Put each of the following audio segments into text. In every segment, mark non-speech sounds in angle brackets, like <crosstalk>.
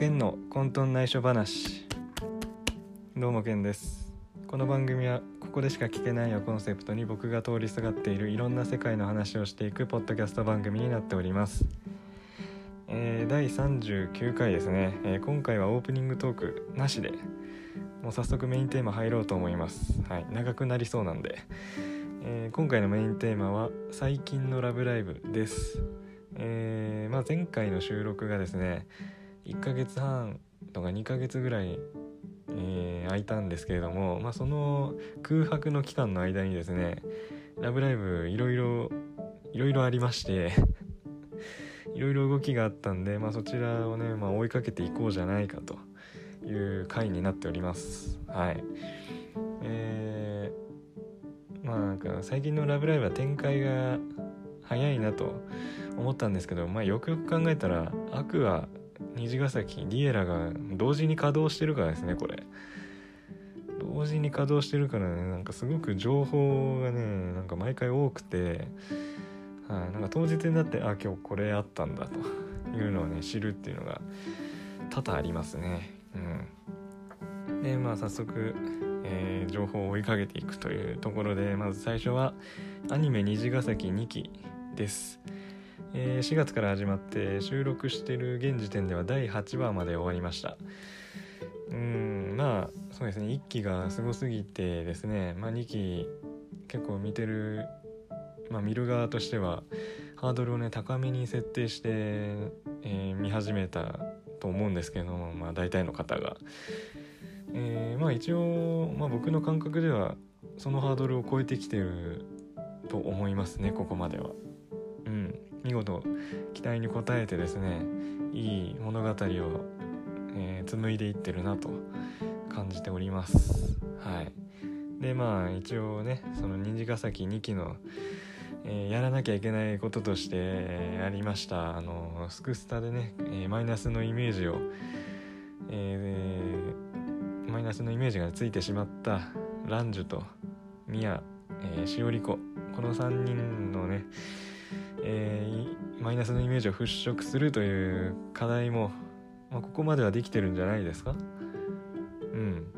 剣の混沌内緒話。どうも剣です。この番組はここでしか聞けないをコンセプトに僕が通りすがっているいろんな世界の話をしていくポッドキャスト番組になっております、えー第39回ですね、えー今回はオープニングトークなしでもう早速メインテーマ入ろうと思います。はい長くなりそうなんで、えー今回のメインテーマは最近のラブライブです。えまあ、前回の収録がですね1ヶ月半とか2ヶ月ぐらい、えー空いたんですけれども、まあ、その空白の期間の間にですね「ラブライブ!」いろいろいろいろありましていろいろ動きがあったんで、まあ、そちらをね、まあ、追いかけていこうじゃないかという回になっておりますはいえーまあなんか最近の「ラブライブ!」は展開が早いなと思ったんですけど、まあ、よくよく考えたらアクア虹ヶ崎ディエラが同時に稼働してるからですねこれ。同時に稼働してるからねなんかすごく情報がねなんか毎回多くて、はい、なんか当日になってあ今日これあったんだというのをね知るっていうのが多々ありますね。うん。でまあ早速、えー情報を追いかけていくというところでまず最初はアニメ虹ヶ崎2期です。えー4月から始まって収録してる現時点では第8話まで終わりました。うんまあそうですね。1期がすごすぎてですね。まあ2期結構見てるまあ見る側としてはハードルをね高めに設定して、えー見始めたと思うんですけどまあ大体の方が。えーまあ一応、まあ、僕の感覚ではそのハードルを超えてきてると思いますねここまでは。うん、見事期待に応えてですねいい物語を、えー紡いでいってるなと感じております。はい、でまあ一応ねその虹ヶ崎2期の、えーやらなきゃいけないこととして、えーありました。あのスクスタでね、えーマイナスのイメージを、えーマイナスのイメージがついてしまったランジュとミヤ、えー、しおりこ。この3人のねえーマイナスのイメージを払拭するという課題も、まあ、ここまではできてるんじゃないですか？うん。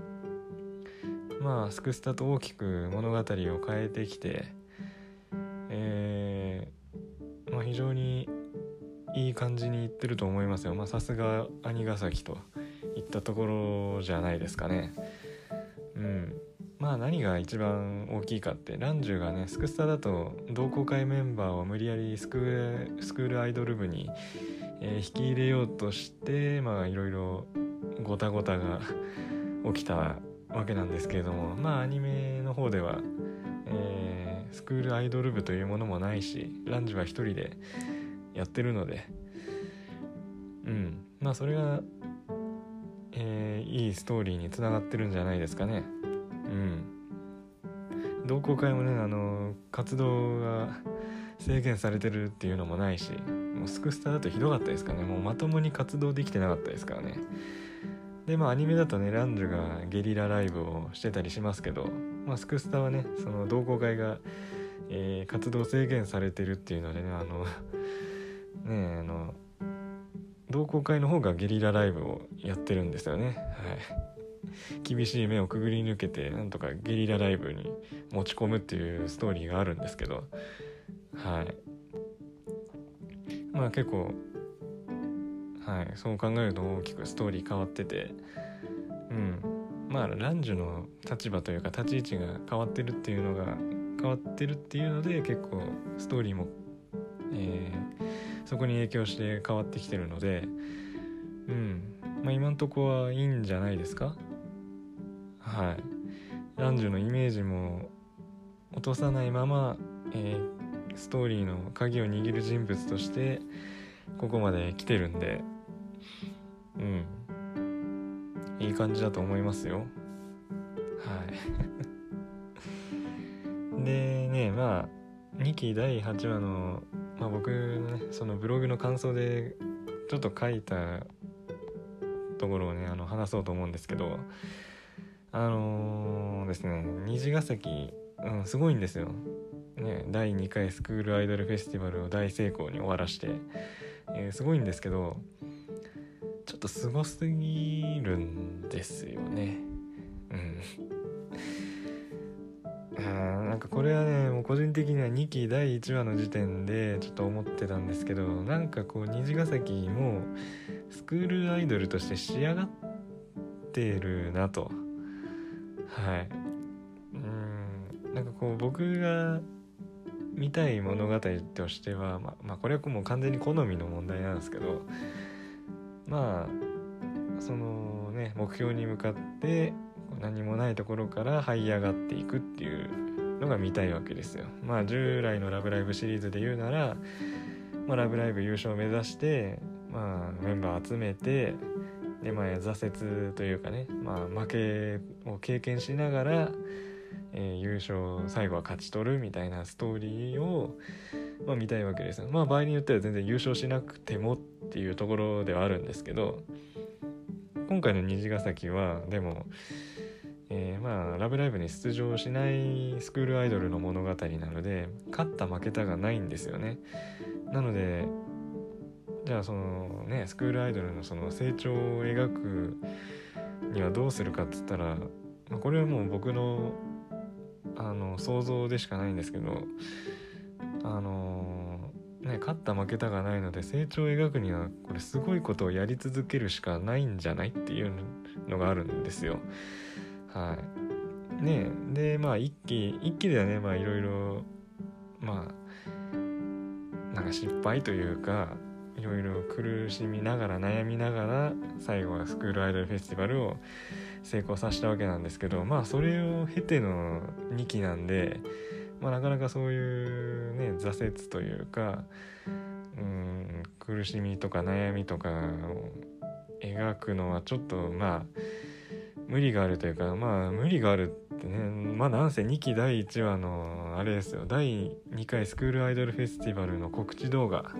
まあスクスタと大きく物語を変えてきてえーまあ、非常にいい感じにいってると思いますよ。まさすが兄ヶ崎といったところじゃないですかね。うん。まあ何が一番大きいかってランジュがねスクスタだと同好会メンバーを無理やりスクールアイドル部に、え引き入れようとしてまあいろいろごたごたが <laughs> 起きたわけなんですけれどもまあアニメの方では、えースクールアイドル部というものもないしランジュは一人でやってるのでうん。まあそれが、えーいいストーリーにつながってるんじゃないですかね。うん。同好会もねあの活動が制限されてるっていうのもないしもうスクスタだとひどかったですかね。もうまともに活動できてなかったですからね。でまあアニメだとねランジュがゲリラライブをしてたりしますけど、まあ、スクスタはねその同好会が、えー活動制限されてるっていうのでねあの <laughs> ねあの同好会の方がゲリラライブをやってるんですよね。はい。厳しい目をくぐり抜けてなんとかゲリラライブに持ち込むっていうストーリーがあるんですけどはい。まあ結構はい。そう考えると大きくストーリー変わっててうん。まあランジュの立場というか立ち位置が変わってるっていうのが変わってるっていうので結構ストーリーも、えーそこに影響して変わってきてるのでうん。まあ今んとこはいいんじゃないですか？はい。ランジュのイメージも落とさないまま、えーストーリーの鍵を握る人物としてここまで来てるんでうん。いい感じだと思いますよ。はい。<laughs> でねまあ2期第8話の、まあ、僕のねそのブログの感想でちょっと書いたところをねあの話そうと思うんですけどあのーですね虹ヶ崎、うん、すごいんですよ。ね、第2回スクールアイドルフェスティバルを大成功に終わらして、えーすごいんですけどちょっとすごすぎるんですよね。うん。あなんかこれはねもう個人的には2期第1話の時点でちょっと思ってたんですけどなんかこう虹ヶ崎もスクールアイドルとして仕上がってるなと。はいうんなんかこう僕が見たい物語としてはままあこれはもう完全に好みの問題なんですけどまあそのね目標に向かって何もないところから這い上がっていくっていうのが見たいわけですよ。まあ従来の「ラブライブ!」シリーズで言うなら「まあ、ラブライブ!」優勝を目指して、まあ、メンバー集めてで、まあ、挫折というかね、まあ、負けを経験しながら、えー、優勝最後は勝ち取るみたいなストーリーを、まあ、見たいわけですよ。まあ場合によっては全然優勝しなくてもっていうところではあるんですけど今回の虹ヶ崎はでもえー、まあ「ラブライブ!」に出場しないスクールアイドルの物語なので勝った負けたがないんですよね。なのでじゃあそのねスクールアイドルのその成長を描くにはどうするかっつったら、まあ、これはもう僕のあの想像でしかないんですけどあのね勝った負けたがないので成長を描くにはこれすごいことをやり続けるしかないんじゃないっていうのがあるんですよ。はいねでまあ一期一期ではねまあいろいろまあなんか失敗というかいろいろ苦しみながら悩みながら最後はスクールアイドルフェスティバルを成功させたわけなんですけどまあそれを経ての2期なんで、まあ、なかなかそういうね挫折というかうん苦しみとか悩みとかを描くのはちょっとまあ無理があるというかまあ無理があるってねまあなんせ2期第1話のあれですよ。第2回スクールアイドルフェスティバルの告知動画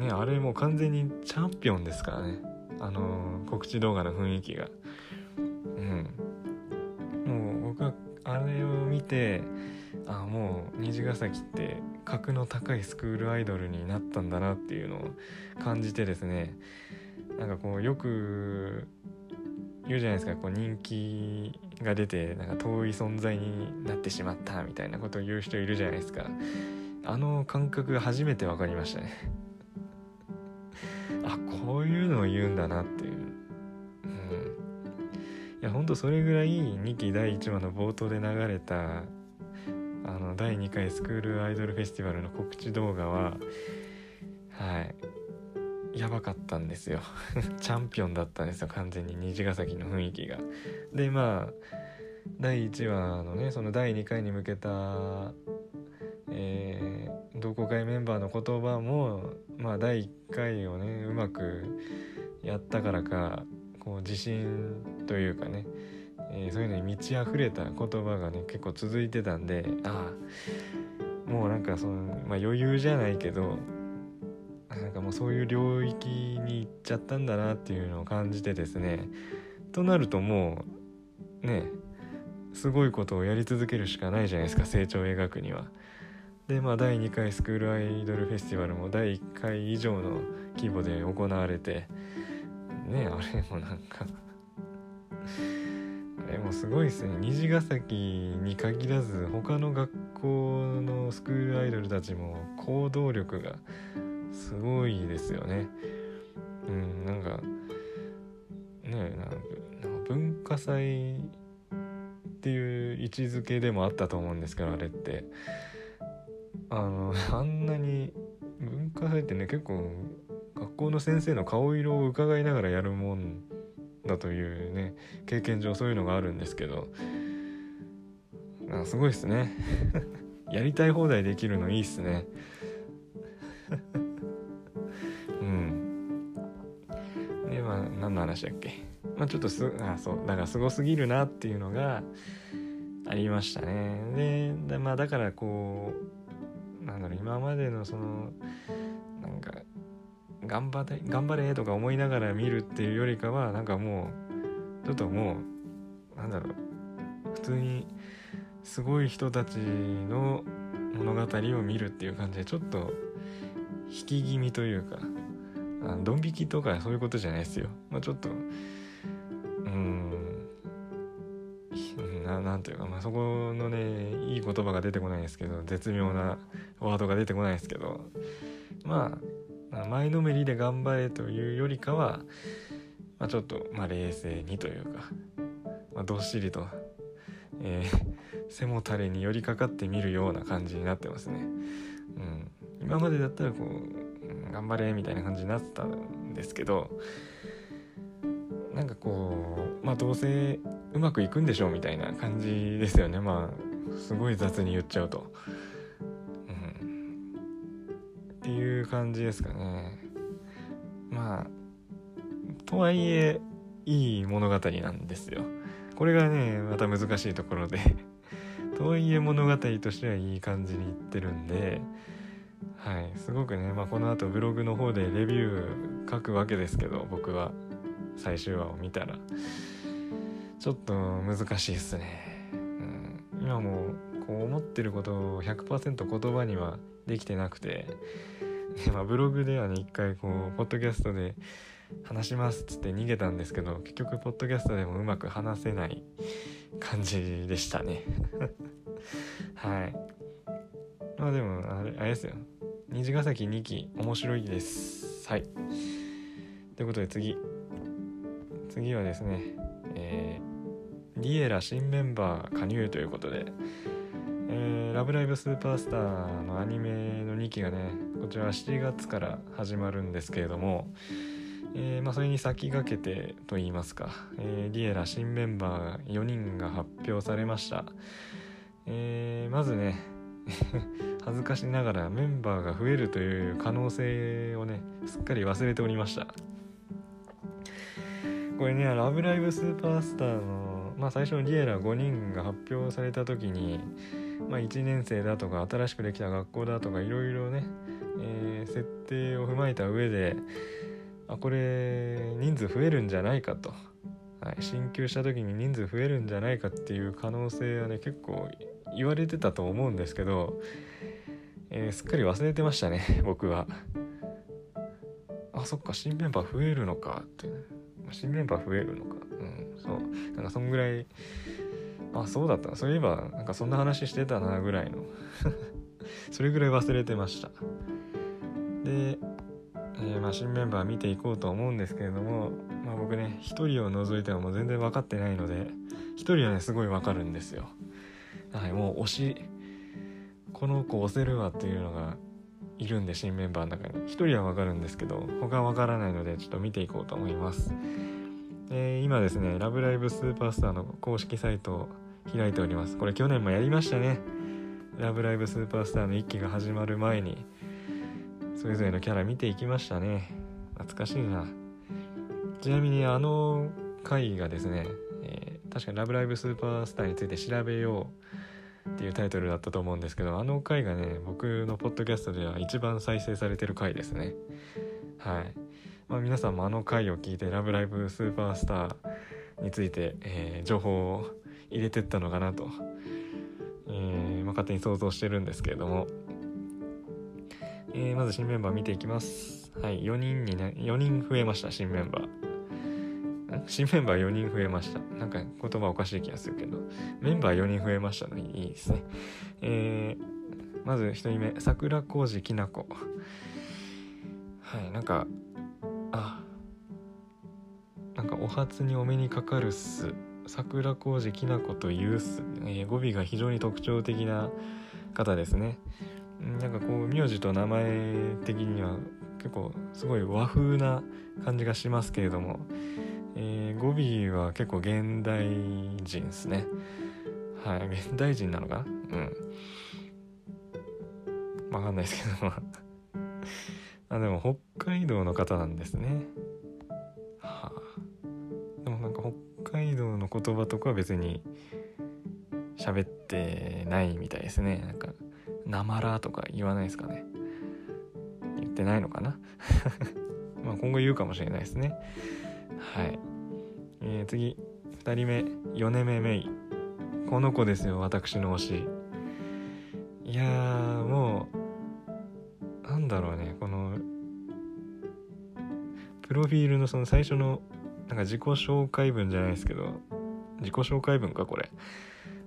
ねあれもう完全にチャンピオンですからね。あの告知動画の雰囲気が。うん。もう僕はあれを見てあもう虹ヶ崎って格の高いスクールアイドルになったんだなっていうのを感じてですね。なんかこうよく言うじゃないですか。こう人気が出てなんか遠い存在になってしまったみたいなことを言う人いるじゃないですか。あの感覚が初めて分かりましたね。あこういうのを言うんだなっていう、うん、いやほんとそれぐらい2期第1話の冒頭で流れたあの第2回スクールアイドルフェスティバルの告知動画ははい。やばかったんですよ。<laughs> チャンピオンだったんですよ完全に。虹ヶ崎の雰囲気が。でまあ第1話のねその第2回に向けたえー、同好会メンバーの言葉もまあ第1回をねうまくやったからかこう自信というかね、えー、そういうのに満ち溢れた言葉がね結構続いてたんでああもうなんかその、まあ、余裕じゃないけどなんかもうそういう領域に行っちゃったんだなっていうのを感じてですねとなるともうねすごいことをやり続けるしかないじゃないですか成長を描くには。でまあ第2回スクールアイドルフェスティバルも第1回以上の規模で行われてねあれもなんかあれもすごいですね。虹ヶ崎に限らず他の学校のスクールアイドルたちも行動力がすごいですよね。うんなんかねなんか文化祭っていう位置づけでもあったと思うんですけどあれって。あのあんなに文化祭ってね結構学校の先生の顔色を伺いながらやるもんだというね経験上そういうのがあるんですけどあすごいっすね。<laughs> やりたい放題できるのいいっすね。<laughs> うん。でまあ何の話だっけ？まあちょっとすあそうだからすごすぎるなっていうのがありましたね。でまあだからこうだろう今までのそのなんか頑張れ頑張れとか思いながら見るっていうよりかはなんかもうちょっともうなんだろう普通にすごい人たちの物語を見るっていう感じでちょっと引き気味というかドン引きとかそういうことじゃないですよ、まあ、ちょっとうんななんていうか、まあ、そこのねいい言葉が出てこないんですけど絶妙なワードが出てこないですけどまあ前のめりで頑張れというよりかは、まあ、ちょっと、まあ、冷静にというか、まあ、どっしりと、えー、背もたれに寄りかかってみるような感じになってますね。うん、今までだったらこう頑張れみたいな感じになってたんですけどなんかこうまあどうせうまくいくんでしょうみたいな感じですよね。まあすごい雑に言っちゃうと、っていう感じですかね。まあとはいえいい物語なんですよ。これがねまた難しいところで。<laughs> とはいえ物語としてはいい感じにいってるんではい。すごくね、まあ、この後ブログの方でレビュー書くわけですけど僕は。最終話を見たら。ちょっと難しいっすね、うん、今もこう思ってることを100%言葉にはできてなくて、まあ、ブログではね一回こうポッドキャストで話しますっつって逃げたんですけど結局ポッドキャストでもうまく話せない感じでしたね。<laughs> はい。まあでもあれあれですよ。虹ヶ崎2期面白いです。はい。ということで次。次はですね、えー、 Liella! 新メンバー加入ということで、えー、ラブライブスーパースターのアニメの2期がね、こちらは7月から始まるんですけれども、えー、まあ、それに先駆けてと言いますか、えー、 Liella! 新メンバー4人が発表されました。え、まずね、<laughs> 恥ずかしながらメンバーが増えるという可能性をね、すっかり忘れておりました。これね「ラブライブスーパースターの」まあ最初のリエラ5人が発表された時に、まあ、1年生だとか新しくできた学校だとかいろいろね、えー、設定を踏まえた上であこれ人数増えるんじゃないかと、はい、進級した時に人数増えるんじゃないかっていう可能性はね結構言われてたと思うんですけど、えー、すっかり忘れてましたね僕は。あそっか新メンバー増えるのかって、ね。新メンバー増えるのか。うんそう。なんかそんぐらいあそうだった。そういえばなんかそんな話してたなぐらいの。<laughs> それぐらい忘れてました。で、えー、まあ、新メンバー見ていこうと思うんですけれども、まあ、僕ね1人を除いてはもう全然分かってないので1人はねすごい分かるんですよ。はいもう推しこの子押せるわっていうのがいるんで新メンバーの中に。1人は分かるんですけど他は分からないのでちょっと見ていこうと思います、え、今ですね「ラブライブスーパースター」の公式サイトを開いております。これ去年もやりましたね「ラブライブスーパースター」の1期が始まる前にそれぞれのキャラ見ていきましたね。懐かしいな。ちなみにあの回がですね、えー、確かに「ラブライブスーパースター」について調べようっていうタイトルだったと思うんですけどあの回がね僕のポッドキャストでは一番再生されてる回ですね。はい。まあ皆さんもあの回を聞いて「ラブライブスーパースター」について、えー、情報を入れてったのかなと、えーまあ、勝手に想像してるんですけれども、えー、まず新メンバー見ていきますはい4人にね4人増えました新メンバー新メンバー4人増えました。なんか言葉おかしい気がするけど、メンバー4人増えましたのいいですね。えー、まず1人目、桜小路きなこ。はい、なんか、あ、なんかお初にお目にかかるっす。桜小路きなこというっす、えー、語尾が非常に特徴的な方ですね。なんかこう名字と名前的には結構すごい和風な感じがしますけれども、えー、語尾は結構現代人ですね。はい、現代人なのかな？うん。わかんないですけど、<laughs> あ、でも北海道の方なんですね。海道の言葉とかは別に喋ってないみたいですね。なんか、なまらとか言わないですかね。言ってないのかな <laughs> まあ今後言うかもしれないですね。はい。えー、次、2人目、米目メイ。この子ですよ、私の推し。いやー、もう、なんだろうね、この、プロフィールのその最初のなんか自己紹介文じゃないですけど自己紹介文かこれ。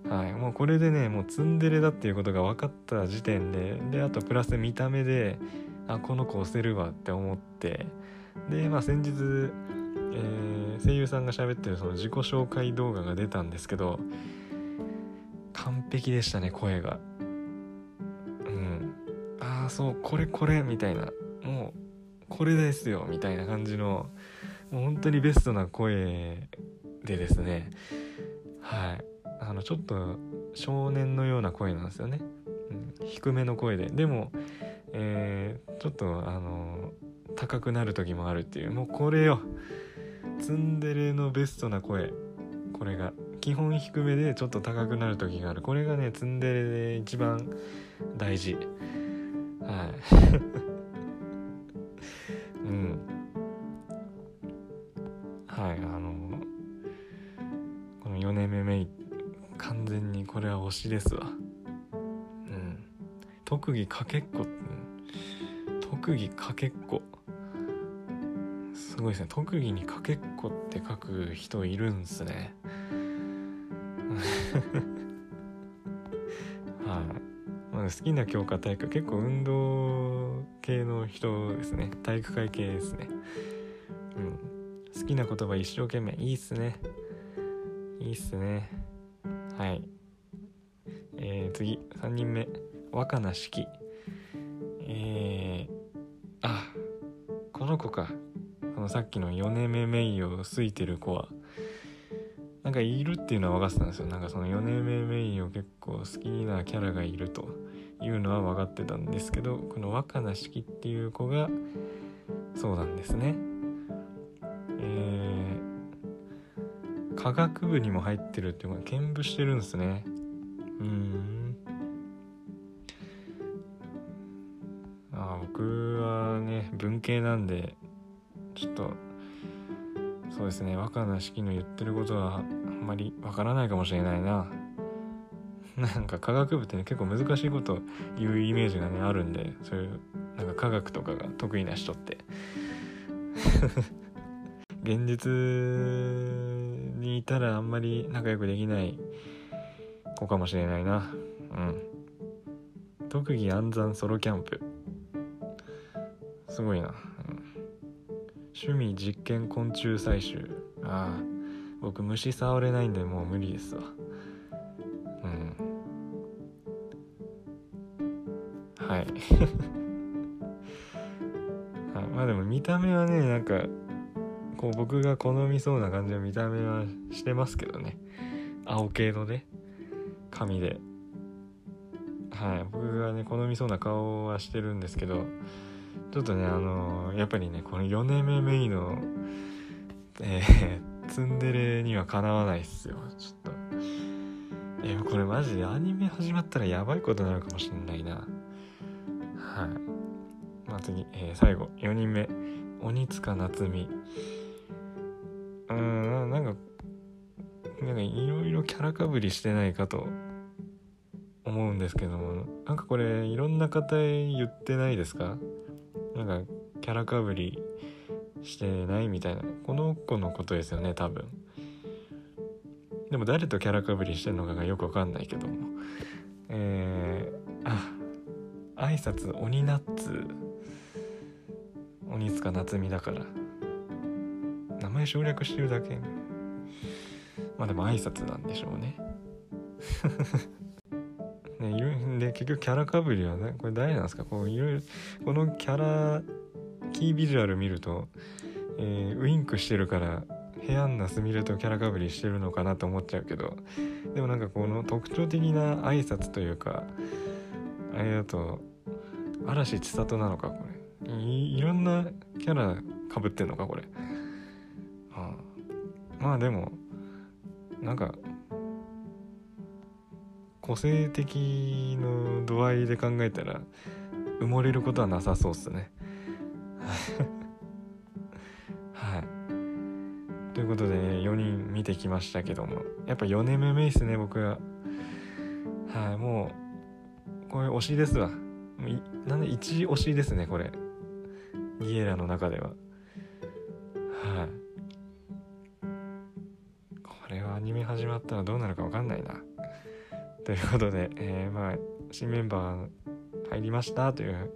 はい。もうこれでねもうツンデレだっていうことが分かった時点でであとプラス見た目であこの子押せるわって思ってでまあ先日、えー、声優さんが喋ってるその自己紹介動画が出たんですけど完璧でしたね声が。うん。ああそうこれこれみたいな。もうこれですよみたいな感じの本当にベストな声でですねはい。あのちょっと少年のような声なんですよね、うん、低めの声で。でも、えー、ちょっとあの高くなる時もあるっていう。もうこれよ。ツンデレのベストな声。これが。基本低めでちょっと高くなる時がある。これがねツンデレで一番大事。はい。はいあのこの4年目メイ完全にこれは推しですわ。うん。特技かけっこ特技かけっこ。すごいですね。特技にかけっこって書く人いるんすね。<laughs> はい、まあ、好きな教科体育結構運動系の人ですね。体育会系ですね。うん好きな言葉一生懸命。いいっすね。いいっすね。はい。えー、次。3人目。若菜式えー、あこの子か。このさっきの米目メイを好いてる子は。なんかいるっていうのは分かってたんですよ。なんかその米目メイを結構好きなキャラがいると。いうのは分かってたんですけどこの若菜式っていう子がそうなんですね。えー、科学部にも入ってるっていうのが兼部してるんですね。うん。あ僕はね文系なんでちょっとそうですね若菜式の言ってることはあんまりわからないかもしれないな。なんか科学部ってね結構難しいこと言うイメージがねあるんでそういうなんか科学とかが得意な人って。現実にいたらあんまり仲良くできない子かもしれないな。うん。特技暗算ソロキャンプ。すごいな、うん、趣味実験昆虫採集。ああ。僕虫触れないんでもう無理ですわ。はいはい。まあでも見た目はねなんかこう僕が好みそうな感じの見た目はしてますけどね。青系のね。髪で。はい。僕がね好みそうな顔はしてるんですけど。ちょっとねあのー、やっぱりねこの4年目メイのえー、<laughs> ツンデレにはかなわないっすよ。ちょっと。えー、これマジでアニメ始まったらやばいことになるかもしんないな。はい。まあ次、えー、最後。4人目。鬼塚夏美うん。なんかなんかいろいろキャラかぶりしてないかと思うんですけども。なんかこれいろんな方言ってないですか？なんかキャラかぶりしてないみたいな。この子のことですよね多分。でも誰とキャラかぶりしてんのかがよくわかんないけども。えー、あ挨拶鬼ナッツ。鬼塚夏美だから。名前省略してるだけまあでも挨拶なんでしょうね。<laughs> ねいろで結局キャラかぶりはねこれ誰なんですか？こういろいろこのキャラキービジュアル見ると、えー、ウインクしてるからヘアンナスミレとキャラかぶりしてるのかなと思っちゃうけどでもなんかこの特徴的な挨拶というかあれだと嵐千里なのかこれ。いろんなキャラかぶってんのかこれ、まあでもなんか個性的の度合いで考えたら埋もれることはなさそうっすね。<laughs> はい。ということで、ね、4人見てきましたけども。やっぱ4年目目ですね僕は。はいもうこれ推しですわ。なんで一推しですねこれ。ギエラの中では。ニメ始まったらどうなるか分かんないな。ということで、えー、まあ新メンバー入りましたという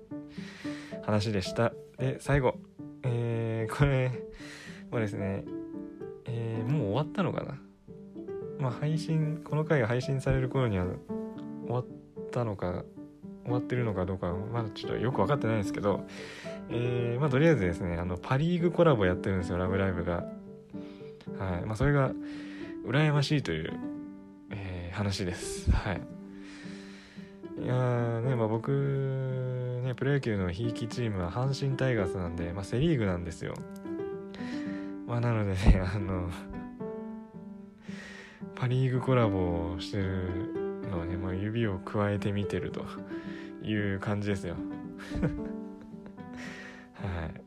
話でした。で最後えー、これはですね、えー、もう終わったのかな。まあ配信この回が配信される頃には終わったのか終わってるのかどうかまだちょっとよく分かってないですけど、えー、まあとりあえずですねあのパ・リーグコラボやってるんですよ「ラブライブが」はい。まあそれが羨ましいという、えー、話です。はい。いやーねまあ僕ねプロ野球のひいきチームは阪神タイガースなんで、まあ、セ・リーグなんですよ。まあなのでね <laughs> あのパ・リーグコラボをしてるのね、もう指を加えて見てるという感じですよ。<laughs> はい。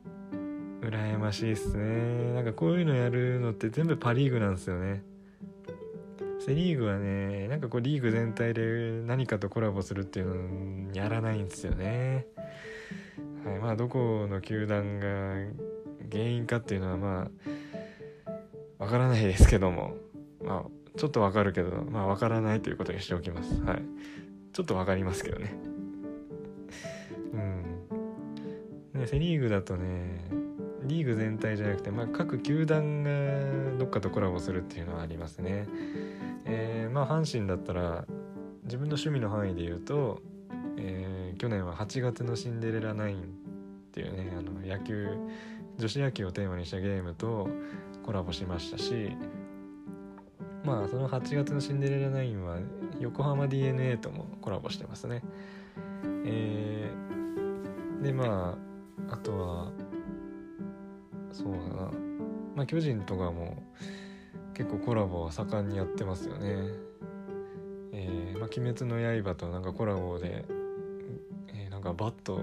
羨ましいっすね。なんかこういうのやるのって全部パ・リーグなんですよね。セ・リーグはねなんかこうリーグ全体で何かとコラボするっていうのやらないんですよね。はいまあどこの球団が原因かっていうのはまあわからないですけども。まあちょっとわかるけどまあわからないということにしておきます。はい。ちょっとわかりますけどね。うん。ねセ・リーグだとねリーグ全体じゃなくて、まあ、各球団がどっかとコラボするっていうのはありますねえー、まあ阪神だったら自分の趣味の範囲で言うと、えー、去年は8月のシンデレラ9っていうねあの野球女子野球をテーマにしたゲームとコラボしましたしまあその8月のシンデレラ9は横浜 d n a ともコラボしてますね。えー、でまああとはそうだな。まあ巨人とかも結構コラボは盛んにやってますよね。えー、まあ鬼滅の刃となんかコラボで、えー、なんかバット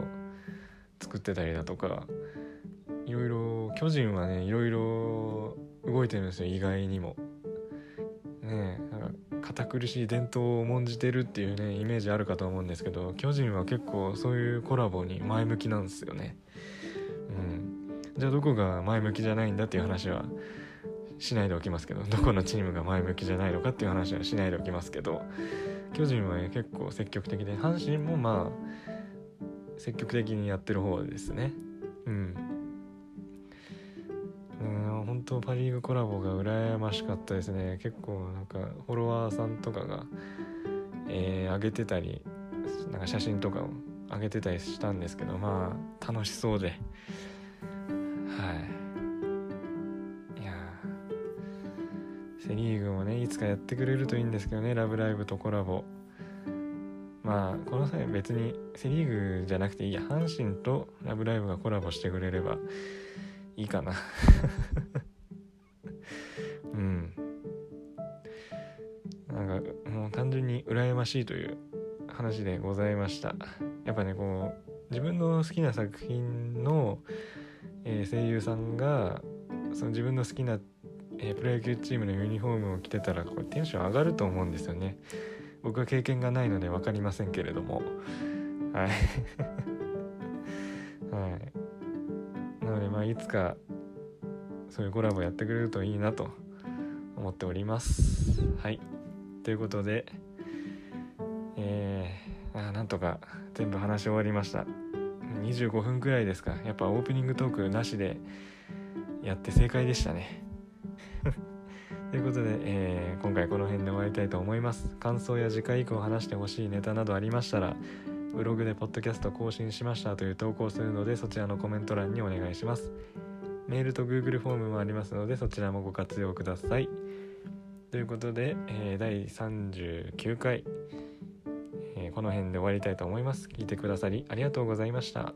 作ってたりだとかいろいろ巨人はねいろいろ動いてるんですよ意外にも。ねなんか堅苦しい伝統を重んじてるっていうねイメージあるかと思うんですけど巨人は結構そういうコラボに前向きなんですよね。うん。じゃあどこが前向きじゃないんだっていう話はしないでおきますけどどこのチームが前向きじゃないのかっていう話はしないでおきますけど巨人は、結構積極的で阪神もまあ積極的にやってる方ですね。うん。本当パ・リーグコラボが羨ましかったですね。結構なんかフォロワーさんとかが、えー、上げてたりなんか写真とかを上げてたりしたんですけどまあ楽しそうで。いつかやってくれるといいんですけどね「ラブライブ!」とコラボまあこの際別にセ・リーグじゃなくていいや阪神と「ラブライブ!」がコラボしてくれればいいかな <laughs> うんなんかもう単純に羨ましいという話でございましたやっぱねこう自分の好きな作品の、えー、声優さんがその自分の好きな、えー、プロ野球チームのユニフォームを着てたらこれテンション上がると思うんですよね。僕は経験がないので分かりませんけれども。はい。<laughs> はい。なのでまあいつかそういうコラボやってくれるといいなと思っております。はい。ということでえー、あなんとか全部話し終わりました。25分くらいですか。やっぱオープニングトークなしでやって正解でしたね。ということで、えー、今回この辺で終わりたいと思います。感想や次回以降話してほしいネタなどありましたらブログでポッドキャスト更新しましたという投稿するのでそちらのコメント欄にお願いします。メールと Google フォームもありますのでそちらもご活用ください。ということで、えー、第39回、えー、この辺で終わりたいと思います。聞いてくださりありがとうございました。